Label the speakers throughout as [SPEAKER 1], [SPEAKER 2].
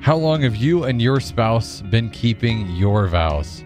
[SPEAKER 1] How long have you and your spouse been keeping your vows?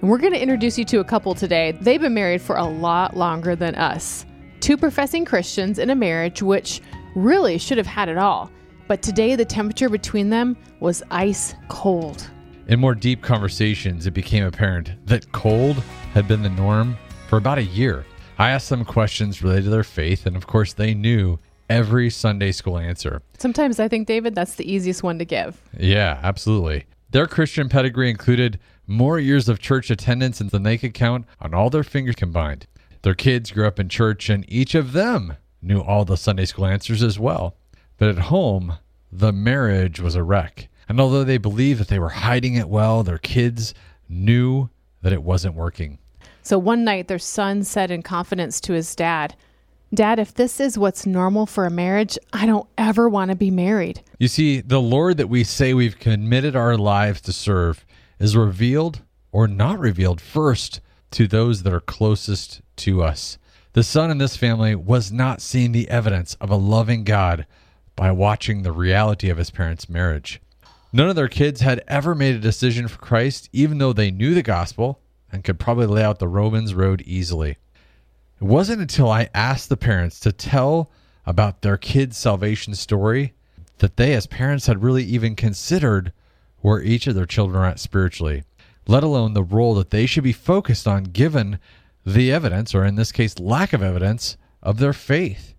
[SPEAKER 2] And we're going to introduce you to a couple today. They've been married for a lot longer than us. Two professing Christians in a marriage which really should have had it all. But today, the temperature between them was ice cold.
[SPEAKER 1] In more deep conversations, it became apparent that cold had been the norm for about a year. I asked them questions related to their faith, and of course, they knew every Sunday school answer.
[SPEAKER 2] Sometimes I think, David, that's the easiest one to give.
[SPEAKER 1] Yeah, absolutely. Their Christian pedigree included more years of church attendance than they could count on all their fingers combined. Their kids grew up in church, and each of them knew all the Sunday school answers as well. But at home, the marriage was a wreck. And although they believed that they were hiding it well, their kids knew that it wasn't working.
[SPEAKER 2] So one night, their son said in confidence to his dad, Dad, if this is what's normal for a marriage, I don't ever want to be married.
[SPEAKER 1] You see, the Lord that we say we've committed our lives to serve is revealed or not revealed first to those that are closest to us. The son in this family was not seeing the evidence of a loving God by watching the reality of his parents' marriage. None of their kids had ever made a decision for Christ, even though they knew the gospel and could probably lay out the Romans road easily. It wasn't until I asked the parents to tell about their kid's salvation story that they, as parents, had really even considered where each of their children are at spiritually, let alone the role that they should be focused on given the evidence, or in this case, lack of evidence, of their faith.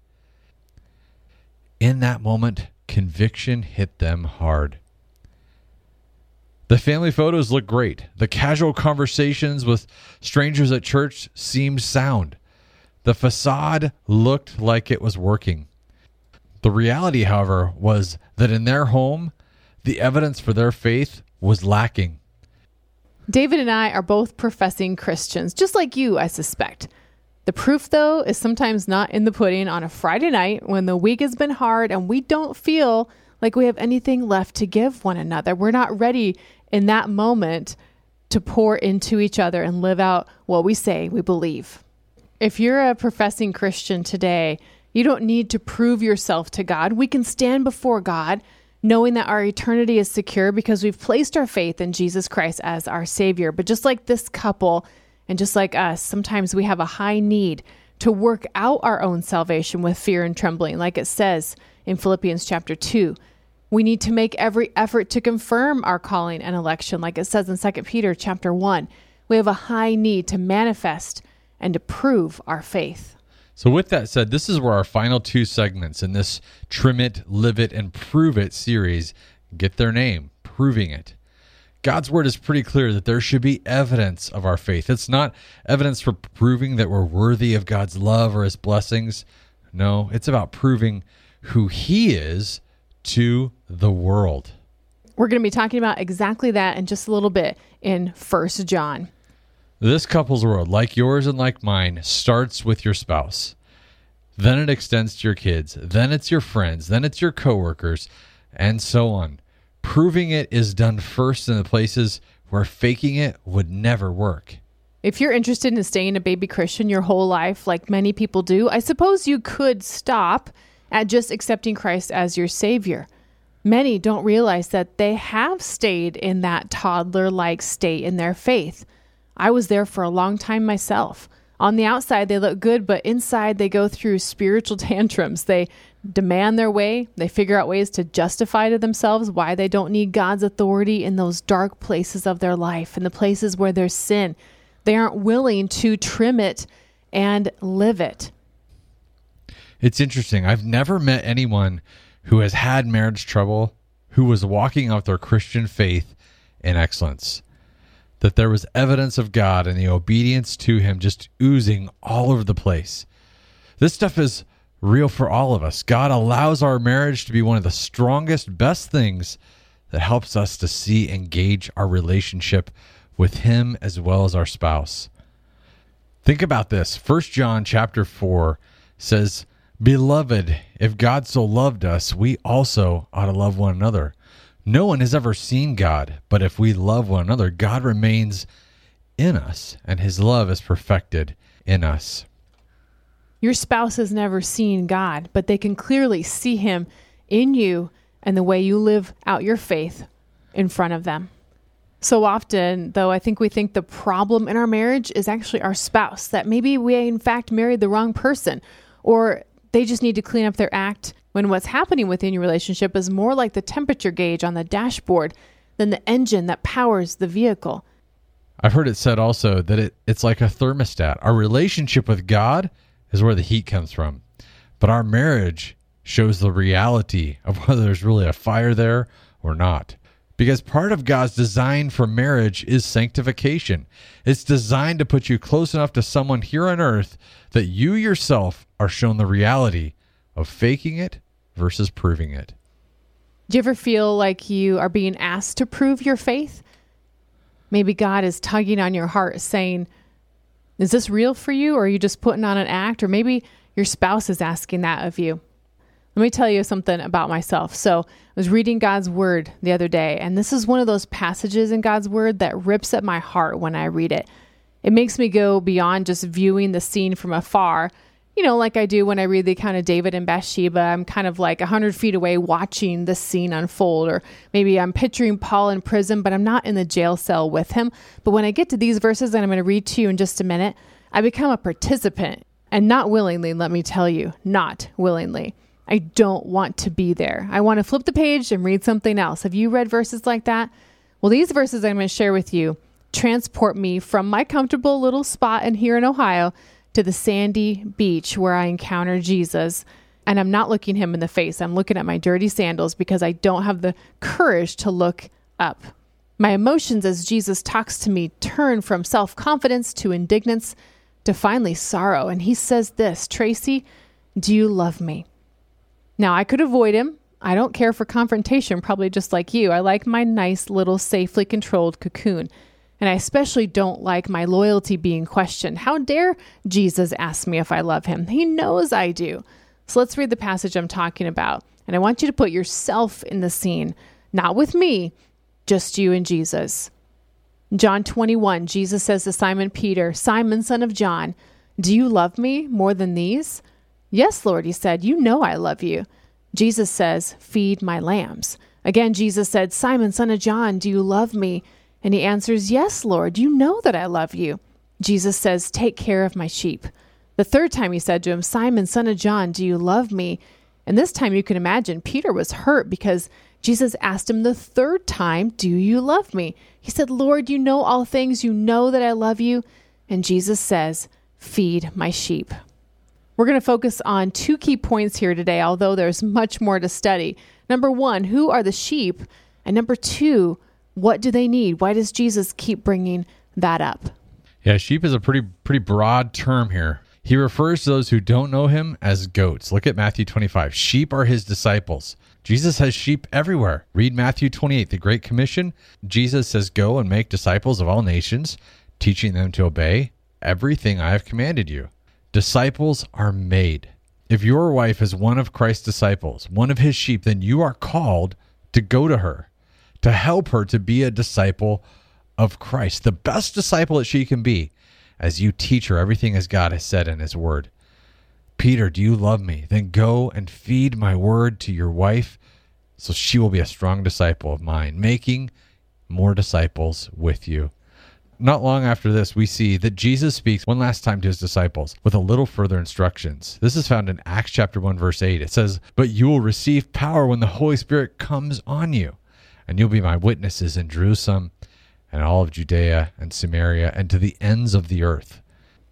[SPEAKER 1] In that moment, conviction hit them hard. The family photos looked great. The casual conversations with strangers at church seemed sound. The facade looked like it was working. The reality, however, was that in their home, the evidence for their faith was lacking.
[SPEAKER 2] David and I are both professing Christians, just like you, I suspect. The proof, though, is sometimes not in the pudding on a Friday night when the week has been hard and we don't feel like we have anything left to give one another. We're not ready in that moment to pour into each other and live out what we say we believe. If you're a professing Christian today, you don't need to prove yourself to God. We can stand before God knowing that our eternity is secure because we've placed our faith in Jesus Christ as our Savior. But just like this couple, and just like us, sometimes we have a high need to work out our own salvation with fear and trembling, like it says in Philippians chapter 2. We need to make every effort to confirm our calling and election, like it says in 2 Peter chapter 1. We have a high need to manifest and to prove our faith.
[SPEAKER 1] So, with that said, this is where our final two segments in this Trim It, Live It, and Prove It series get their name, Proving It. God's word is pretty clear that there should be evidence of our faith. It's not evidence for proving that we're worthy of God's love or his blessings. No, it's about proving who he is to the world.
[SPEAKER 2] We're going to be talking about exactly that in just a little bit in First John.
[SPEAKER 1] This couple's world, like yours and like mine, starts with your spouse. Then it extends to your kids. Then it's your friends. Then it's your coworkers, and so on. Proving it is done first in the places where faking it would never work.
[SPEAKER 2] If you're interested in staying a baby Christian your whole life, like many people do, I suppose you could stop at just accepting Christ as your Savior. Many don't realize that they have stayed in that toddler like state in their faith. I was there for a long time myself. On the outside, they look good, but inside, they go through spiritual tantrums. They demand their way. They figure out ways to justify to themselves why they don't need God's authority in those dark places of their life, in the places where there's sin. They aren't willing to trim it and live it.
[SPEAKER 1] It's interesting. I've never met anyone who has had marriage trouble who was walking out their Christian faith in excellence that there was evidence of God and the obedience to Him just oozing all over the place. This stuff is real for all of us. God allows our marriage to be one of the strongest, best things that helps us to see and gauge our relationship with him as well as our spouse. Think about this. 1 John chapter 4 says, "Beloved, if God so loved us, we also ought to love one another. No one has ever seen God, but if we love one another, God remains in us, and his love is perfected in us."
[SPEAKER 2] Your spouse has never seen God, but they can clearly see him in you and the way you live out your faith in front of them. So often, though, I think we think the problem in our marriage is actually our spouse, that maybe we in fact married the wrong person, or they just need to clean up their act when what's happening within your relationship is more like the temperature gauge on the dashboard than the engine that powers the vehicle.
[SPEAKER 1] I've heard it said also that it, it's like a thermostat. Our relationship with God is where the heat comes from, but our marriage shows the reality of whether there's really a fire there or not. Because part of God's design for marriage is sanctification. It's designed to put you close enough to someone here on earth that you yourself are shown the reality of faking it versus proving it.
[SPEAKER 2] Do you ever feel like you are being asked to prove your faith? Maybe God is tugging on your heart saying, Is this real for you? Or are you just putting on an act? Or maybe your spouse is asking that of you. Let me tell you something about myself. So, I was reading God's word the other day, and this is one of those passages in God's word that rips at my heart when I read it. It makes me go beyond just viewing the scene from afar, you know, like I do when I read the account of David and Bathsheba. I'm kind of like 100 feet away watching the scene unfold, or maybe I'm picturing Paul in prison, but I'm not in the jail cell with him. But when I get to these verses that I'm going to read to you in just a minute, I become a participant, and not willingly, let me tell you, not willingly. I don't want to be there. I want to flip the page and read something else. Have you read verses like that? Well, these verses I'm going to share with you transport me from my comfortable little spot in here in Ohio to the sandy beach where I encounter Jesus. And I'm not looking him in the face. I'm looking at my dirty sandals because I don't have the courage to look up. My emotions as Jesus talks to me turn from self confidence to indignance to finally sorrow. And he says this Tracy, do you love me? Now, I could avoid him. I don't care for confrontation, probably just like you. I like my nice little safely controlled cocoon. And I especially don't like my loyalty being questioned. How dare Jesus ask me if I love him? He knows I do. So let's read the passage I'm talking about. And I want you to put yourself in the scene, not with me, just you and Jesus. John 21, Jesus says to Simon Peter, Simon, son of John, do you love me more than these? Yes, Lord, he said, You know I love you. Jesus says, Feed my lambs. Again, Jesus said, Simon, son of John, do you love me? And he answers, Yes, Lord, you know that I love you. Jesus says, Take care of my sheep. The third time he said to him, Simon, son of John, do you love me? And this time you can imagine Peter was hurt because Jesus asked him the third time, Do you love me? He said, Lord, you know all things. You know that I love you. And Jesus says, Feed my sheep. We're going to focus on two key points here today, although there's much more to study. Number one, who are the sheep? And number two, what do they need? Why does Jesus keep bringing that up?
[SPEAKER 1] Yeah, sheep is a pretty pretty broad term here. He refers to those who don't know him as goats. Look at Matthew 25. Sheep are his disciples. Jesus has sheep everywhere. Read Matthew 28, the Great Commission. Jesus says, Go and make disciples of all nations, teaching them to obey everything I have commanded you. Disciples are made. If your wife is one of Christ's disciples, one of his sheep, then you are called to go to her, to help her to be a disciple of Christ, the best disciple that she can be, as you teach her everything as God has said in his word. Peter, do you love me? Then go and feed my word to your wife so she will be a strong disciple of mine, making more disciples with you. Not long after this, we see that Jesus speaks one last time to his disciples with a little further instructions. This is found in Acts chapter 1 verse 8. It says, "But you will receive power when the Holy Spirit comes on you, and you'll be my witnesses in Jerusalem and all of Judea and Samaria and to the ends of the earth."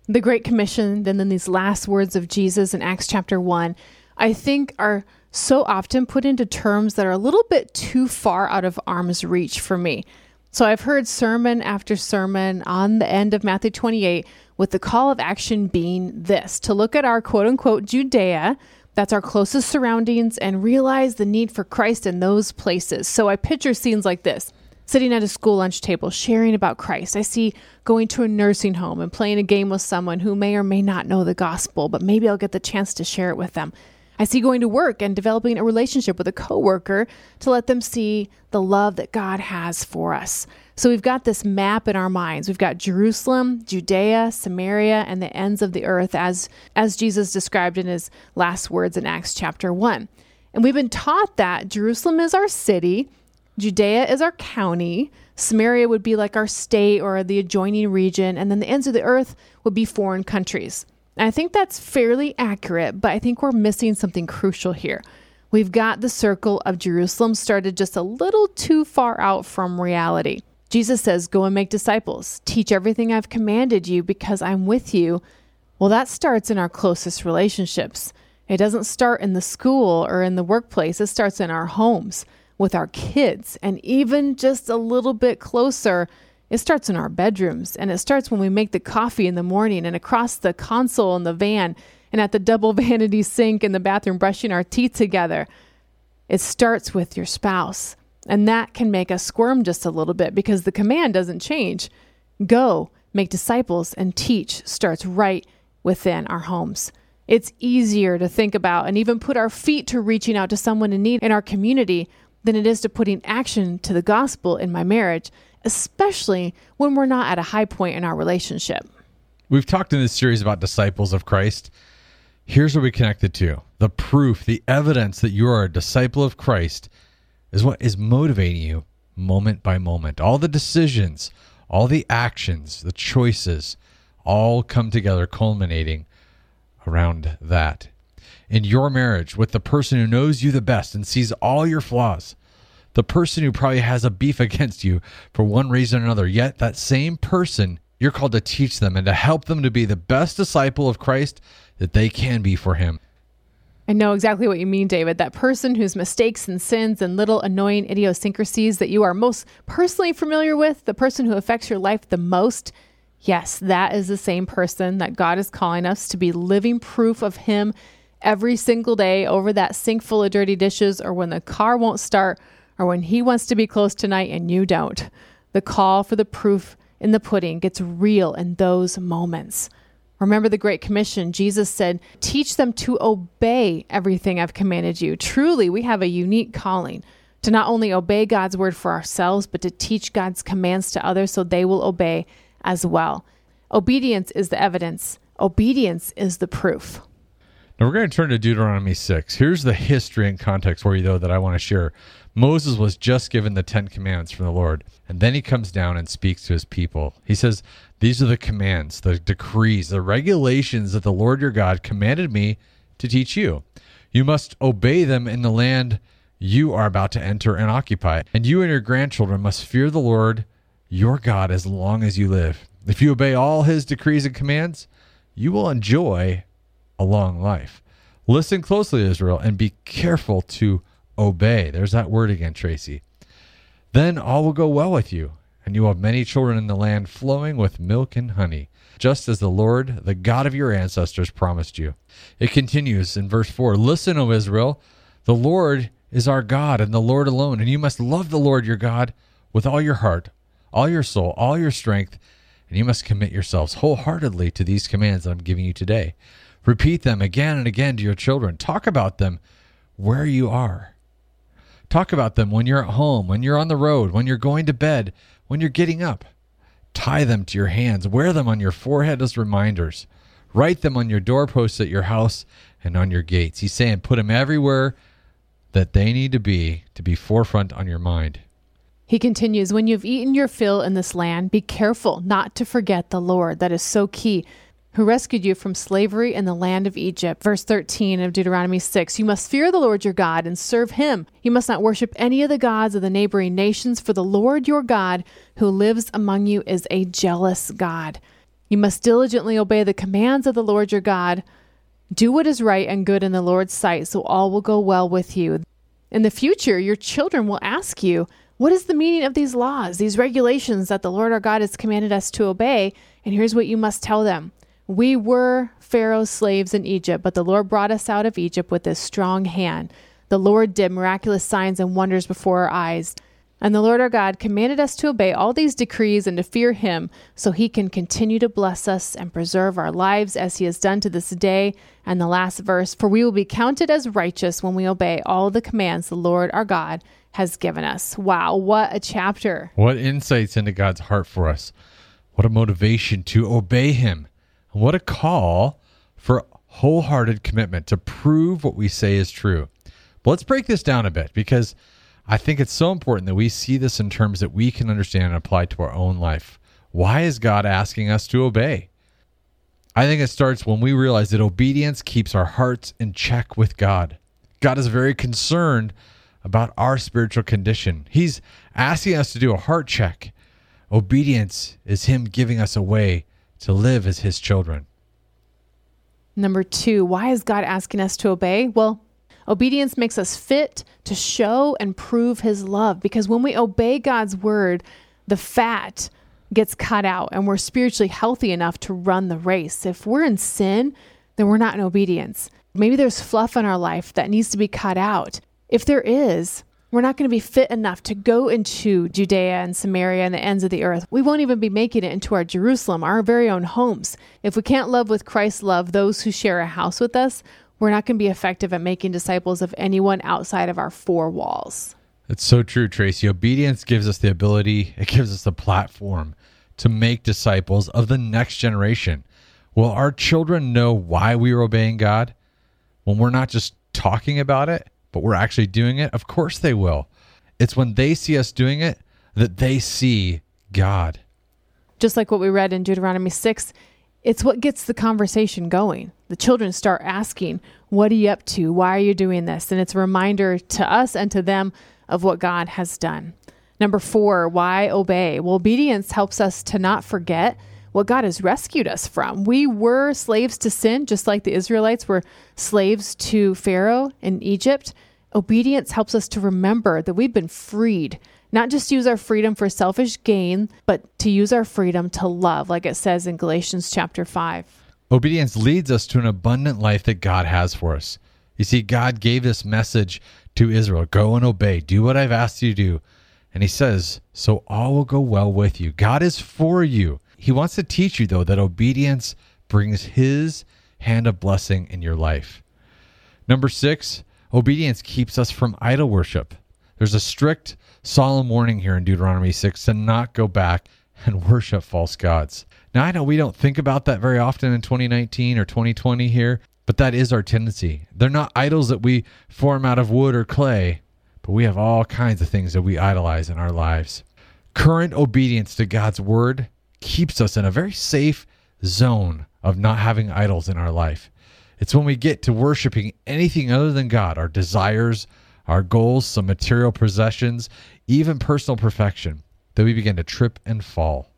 [SPEAKER 2] The Great Commission, and then these last words of Jesus in Acts chapter 1, I think are so often put into terms that are a little bit too far out of arm's reach for me. So I've heard sermon after sermon on the end of Matthew 28 with the call of action being this to look at our quote unquote Judea That's our closest surroundings and realize the need for Christ in those places. So I picture scenes like this sitting at a school lunch table, sharing about Christ. I see going to a nursing home and playing a game with someone who may or may not know the gospel, but maybe I'll get the chance to share it with them. I see going to work and developing a relationship with a coworker to let them see the love that God has for us. So we've got this map in our minds. We've got Jerusalem, Judea, Samaria, and the ends of the earth as as Jesus described in his last words in Acts chapter 1. And we've been taught that Jerusalem is our city, Judea is our county, Samaria would be like our state or the adjoining region, and then the ends of the earth would be foreign countries. And I think that's fairly accurate, but I think we're missing something crucial here. We've got the circle of Jerusalem started just a little too far out from reality. Jesus says, Go and make disciples, teach everything I've commanded you because I'm with you. Well, that starts in our closest relationships. It doesn't start in the school or in the workplace, it starts in our homes with our kids, and even just a little bit closer it starts in our bedrooms, and it starts when we make the coffee in the morning and across the console in the van and at the double vanity sink in the bathroom brushing our teeth together. It starts with your spouse. And that can make us squirm just a little bit because the command doesn't change. Go, make disciples, and teach starts right within our homes. It's easier to think about and even put our feet to reaching out to someone in need in our community than it is to putting action to the gospel in my marriage especially when we're not at a high point in our relationship.
[SPEAKER 1] We've talked in this series about disciples of Christ. Here's what we connected to the proof, the evidence that you are a disciple of Christ is what is motivating you moment by moment. All the decisions, all the actions, the choices all come together, culminating around that. In your marriage with the person who knows you the best and sees all your flaws, the person who probably has a beef against you for one reason or another. Yet that same person, you're called to teach them and to help them to be the best disciple of Christ that they can be for him.
[SPEAKER 2] I know exactly what you mean, David. That person whose mistakes and sins and little annoying idiosyncrasies that you are most personally familiar with, the person who affects your life the most, yes, that is the same person that God is calling us to be living proof of Him every single day over that sink full of dirty dishes or when the car won't start or when he wants to be close tonight and you don't. The call for the proof in the pudding gets real in those moments. Remember the Great Commission. Jesus said, Teach them to obey everything I've commanded you. Truly, we have a unique calling to not only obey God's word for ourselves, but to teach God's commands to others so they will obey as well. Obedience is the evidence, obedience is the proof.
[SPEAKER 1] Now we're going to turn to Deuteronomy 6. Here's the history and context for you, though, that I want to share. Moses was just given the Ten Commandments from the Lord, and then he comes down and speaks to his people. He says, These are the commands, the decrees, the regulations that the Lord your God commanded me to teach you. You must obey them in the land you are about to enter and occupy, and you and your grandchildren must fear the Lord your God as long as you live. If you obey all his decrees and commands, you will enjoy a long life. Listen closely, Israel, and be careful to obey. There's that word again, Tracy. Then all will go well with you, and you will have many children in the land flowing with milk and honey, just as the Lord, the God of your ancestors, promised you. It continues in verse 4 Listen, O Israel, the Lord is our God, and the Lord alone, and you must love the Lord your God with all your heart, all your soul, all your strength, and you must commit yourselves wholeheartedly to these commands that I'm giving you today. Repeat them again and again to your children. Talk about them where you are. Talk about them when you're at home, when you're on the road, when you're going to bed, when you're getting up. Tie them to your hands. Wear them on your forehead as reminders. Write them on your doorposts at your house and on your gates. He's saying put them everywhere that they need to be to be forefront on your mind.
[SPEAKER 2] He continues, When you've eaten your fill in this land, be careful not to forget the Lord. That is so key who rescued you from slavery in the land of Egypt. Verse 13 of Deuteronomy 6 You must fear the Lord your God and serve him. You must not worship any of the gods of the neighboring nations, for the Lord your God, who lives among you, is a jealous God. You must diligently obey the commands of the Lord your God. Do what is right and good in the Lord's sight, so all will go well with you. In the future, your children will ask you, What is the meaning of these laws, these regulations that the Lord our God has commanded us to obey? And here's what you must tell them We were Pharaoh's slaves in Egypt, but the Lord brought us out of Egypt with his strong hand. The Lord did miraculous signs and wonders before our eyes. And the Lord our God commanded us to obey all these decrees and to fear him, so he can continue to bless us and preserve our lives as he has done to this day. And the last verse For we will be counted as righteous when we obey all the commands the Lord our God has given us. Wow, what a chapter!
[SPEAKER 1] What insights into God's heart for us. What a motivation to obey him. What a call for wholehearted commitment to prove what we say is true. But let's break this down a bit because I think it's so important that we see this in terms that we can understand and apply to our own life. Why is God asking us to obey? I think it starts when we realize that obedience keeps our hearts in check with God. God is very concerned about our spiritual condition. He's asking us to do a heart check. Obedience is Him giving us a way to live as His children.
[SPEAKER 2] Number two, why is God asking us to obey? Well, Obedience makes us fit to show and prove his love because when we obey God's word, the fat gets cut out and we're spiritually healthy enough to run the race. If we're in sin, then we're not in obedience. Maybe there's fluff in our life that needs to be cut out. If there is, we're not going to be fit enough to go into Judea and Samaria and the ends of the earth. We won't even be making it into our Jerusalem, our very own homes. If we can't love with Christ's love those who share a house with us, we're not going to be effective at making disciples of anyone outside of our four walls.
[SPEAKER 1] It's so true, Tracy. Obedience gives us the ability, it gives us the platform to make disciples of the next generation. Will our children know why we are obeying God when we're not just talking about it, but we're actually doing it? Of course they will. It's when they see us doing it that they see God.
[SPEAKER 2] Just like what we read in Deuteronomy 6, it's what gets the conversation going. The children start asking, What are you up to? Why are you doing this? And it's a reminder to us and to them of what God has done. Number four, why obey? Well, obedience helps us to not forget what God has rescued us from. We were slaves to sin, just like the Israelites were slaves to Pharaoh in Egypt. Obedience helps us to remember that we've been freed not just use our freedom for selfish gain, but to use our freedom to love, like it says in Galatians chapter 5.
[SPEAKER 1] Obedience leads us to an abundant life that God has for us. You see, God gave this message to Israel go and obey, do what I've asked you to do. And he says, So all will go well with you. God is for you. He wants to teach you, though, that obedience brings his hand of blessing in your life. Number six, obedience keeps us from idol worship. There's a strict solemn warning here in Deuteronomy 6 to not go back and worship false gods. Now, I know we don't think about that very often in 2019 or 2020 here, but that is our tendency. They're not idols that we form out of wood or clay, but we have all kinds of things that we idolize in our lives. Current obedience to God's word keeps us in a very safe zone of not having idols in our life. It's when we get to worshiping anything other than God, our desires, our goals, some material possessions, even personal perfection, that we begin to trip and fall.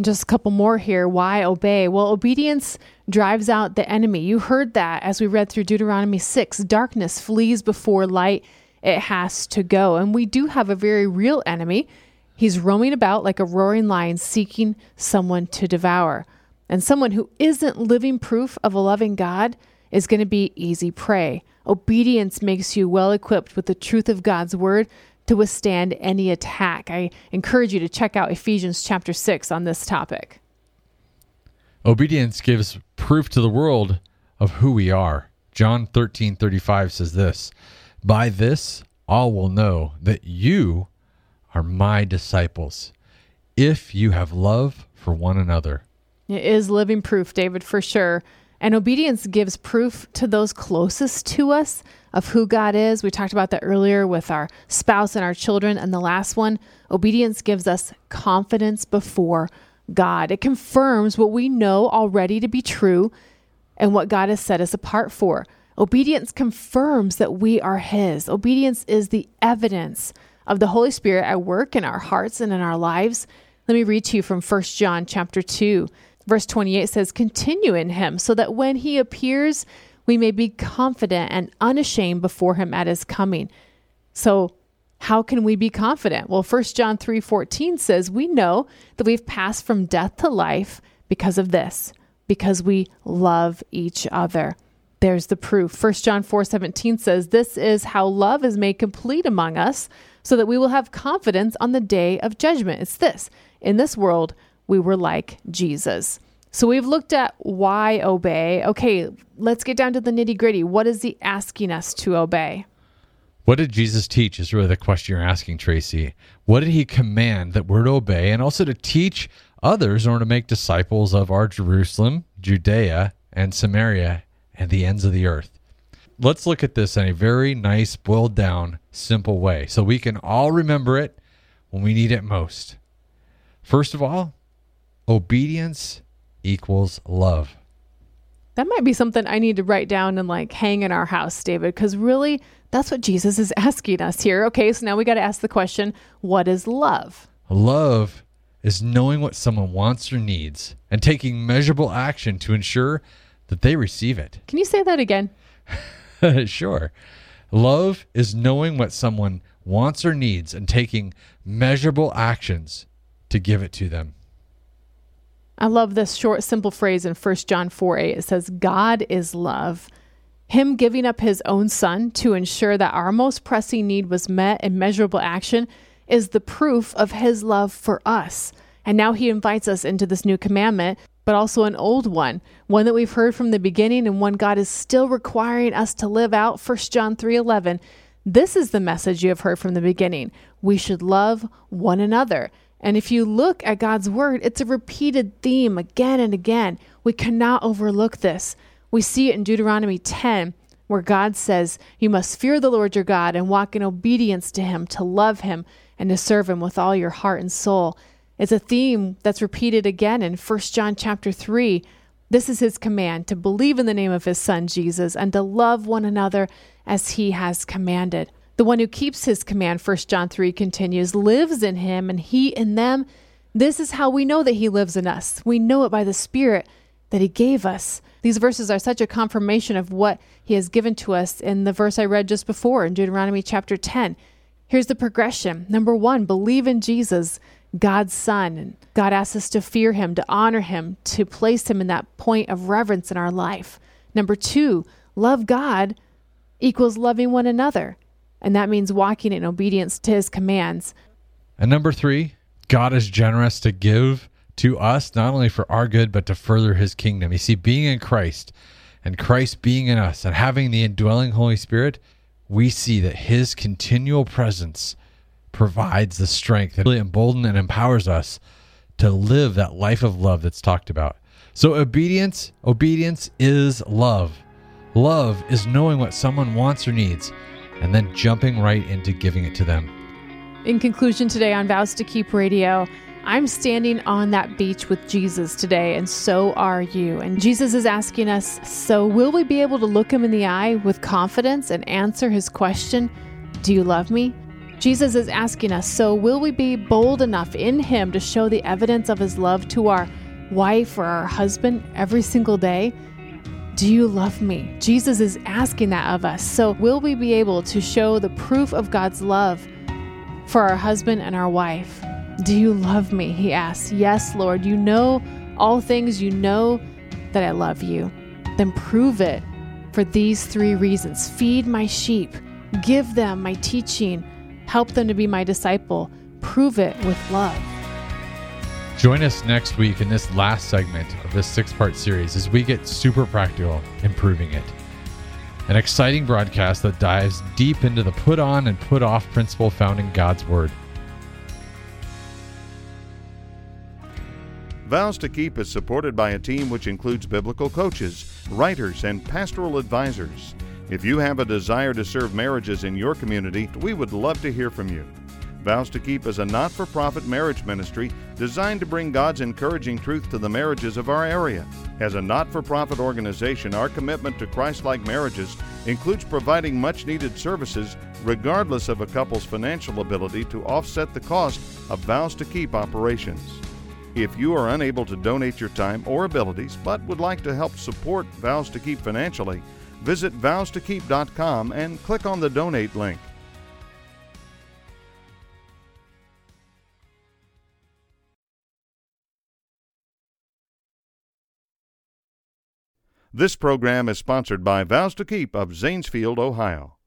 [SPEAKER 2] Just a couple more here. Why obey? Well, obedience drives out the enemy. You heard that as we read through Deuteronomy 6. Darkness flees before light, it has to go. And we do have a very real enemy. He's roaming about like a roaring lion, seeking someone to devour. And someone who isn't living proof of a loving God is going to be easy prey. Obedience makes you well equipped with the truth of God's word to withstand any attack. I encourage you to check out Ephesians chapter 6 on this topic.
[SPEAKER 1] Obedience gives proof to the world of who we are. John 13 35 says this By this all will know that you are my disciples, if you have love for one another.
[SPEAKER 2] It is living proof, David, for sure. And obedience gives proof to those closest to us of who God is. We talked about that earlier with our spouse and our children. And the last one, obedience gives us confidence before God. It confirms what we know already to be true and what God has set us apart for. Obedience confirms that we are His. Obedience is the evidence of the Holy Spirit at work in our hearts and in our lives. Let me read to you from 1 John chapter 2. Verse 28 says, Continue in him, so that when he appears, we may be confident and unashamed before him at his coming. So, how can we be confident? Well, 1 John 3:14 says, We know that we've passed from death to life because of this. because we love each other. There's the proof. 1 John 4:17 says, "This is how love is made complete among us, so that we will have confidence on the day of judgment." It's this. In this world, we were like Jesus. So we've looked at why obey. Okay, let's get down to the nitty-gritty. What is he asking us to obey?
[SPEAKER 1] What did Jesus teach is really the question you're asking, Tracy. What did he command that we're to obey and also to teach others order to make disciples of our Jerusalem, Judea, and Samaria and the ends of the earth? Let's look at this in a very nice, boiled down, simple way so we can all remember it when we need it most. First of all, obedience equals love.
[SPEAKER 2] That might be something I need to write down and like hang in our house, David, because really that's what Jesus is asking us here. Okay, so now we got to ask the question what is love?
[SPEAKER 1] Love is knowing what someone wants or needs and taking measurable action to ensure that they receive it.
[SPEAKER 2] Can you say that again?
[SPEAKER 1] sure. Love is knowing what someone wants or needs and taking measurable actions to give it to them.
[SPEAKER 2] I love this short, simple phrase in 1 John 4 8. It says, God is love. Him giving up his own son to ensure that our most pressing need was met in measurable action is the proof of his love for us. And now he invites us into this new commandment, but also an old one, one that we've heard from the beginning and one God is still requiring us to live out. 1 John 3:11. This is the message you have heard from the beginning. We should love one another. And if you look at God's word, it's a repeated theme again and again. We cannot overlook this. We see it in Deuteronomy 10, where God says, You must fear the Lord your God and walk in obedience to him, to love him, and to serve him with all your heart and soul. It's a theme that's repeated again in 1 John chapter 3. This is his command to believe in the name of his son Jesus and to love one another as he has commanded. The one who keeps his command, 1 John 3 continues, lives in him and he in them. This is how we know that he lives in us. We know it by the Spirit that he gave us. These verses are such a confirmation of what he has given to us in the verse I read just before in Deuteronomy chapter 10. Here's the progression. Number one, believe in Jesus, God's Son. God asks us to fear him, to honor him, to place him in that point of reverence in our life. Number two, love God equals loving one another and that means walking in obedience to his commands.
[SPEAKER 1] And number three, God is generous to give to us, not only for our good, but to further his kingdom. You see, being in Christ and Christ being in us and having the indwelling Holy Spirit, we see that his continual presence provides the strength that really emboldens and empowers us to live that life of love that's talked about. So obedience, obedience is love. Love is knowing what someone wants or needs and then jumping right into giving it to them.
[SPEAKER 2] In conclusion, today on Vows to Keep Radio, I'm standing on that beach with Jesus today, and so are you. And Jesus is asking us, So will we be able to look him in the eye with confidence and answer his question, Do you love me? Jesus is asking us, So will we be bold enough in him to show the evidence of his love to our wife or our husband every single day? Do you love me? Jesus is asking that of us. So, will we be able to show the proof of God's love for our husband and our wife? Do you love me? He asks. Yes, Lord. You know all things. You know that I love you. Then prove it for these three reasons feed my sheep, give them my teaching, help them to be my disciple. Prove it with love.
[SPEAKER 1] Join us next week in this last segment of this six part series as we get super practical improving it. An exciting broadcast that dives deep into the put on and put off principle found in God's Word.
[SPEAKER 3] Vows to Keep is supported by a team which includes biblical coaches, writers, and pastoral advisors. If you have a desire to serve marriages in your community, we would love to hear from you. Vows to Keep is a not for profit marriage ministry designed to bring God's encouraging truth to the marriages of our area. As a not for profit organization, our commitment to Christ like marriages includes providing much needed services regardless of a couple's financial ability to offset the cost of Vows to Keep operations. If you are unable to donate your time or abilities but would like to help support Vows to Keep financially, visit vows2keep.com and click on the donate link. This program is sponsored by Vows to Keep of Zanesfield, Ohio.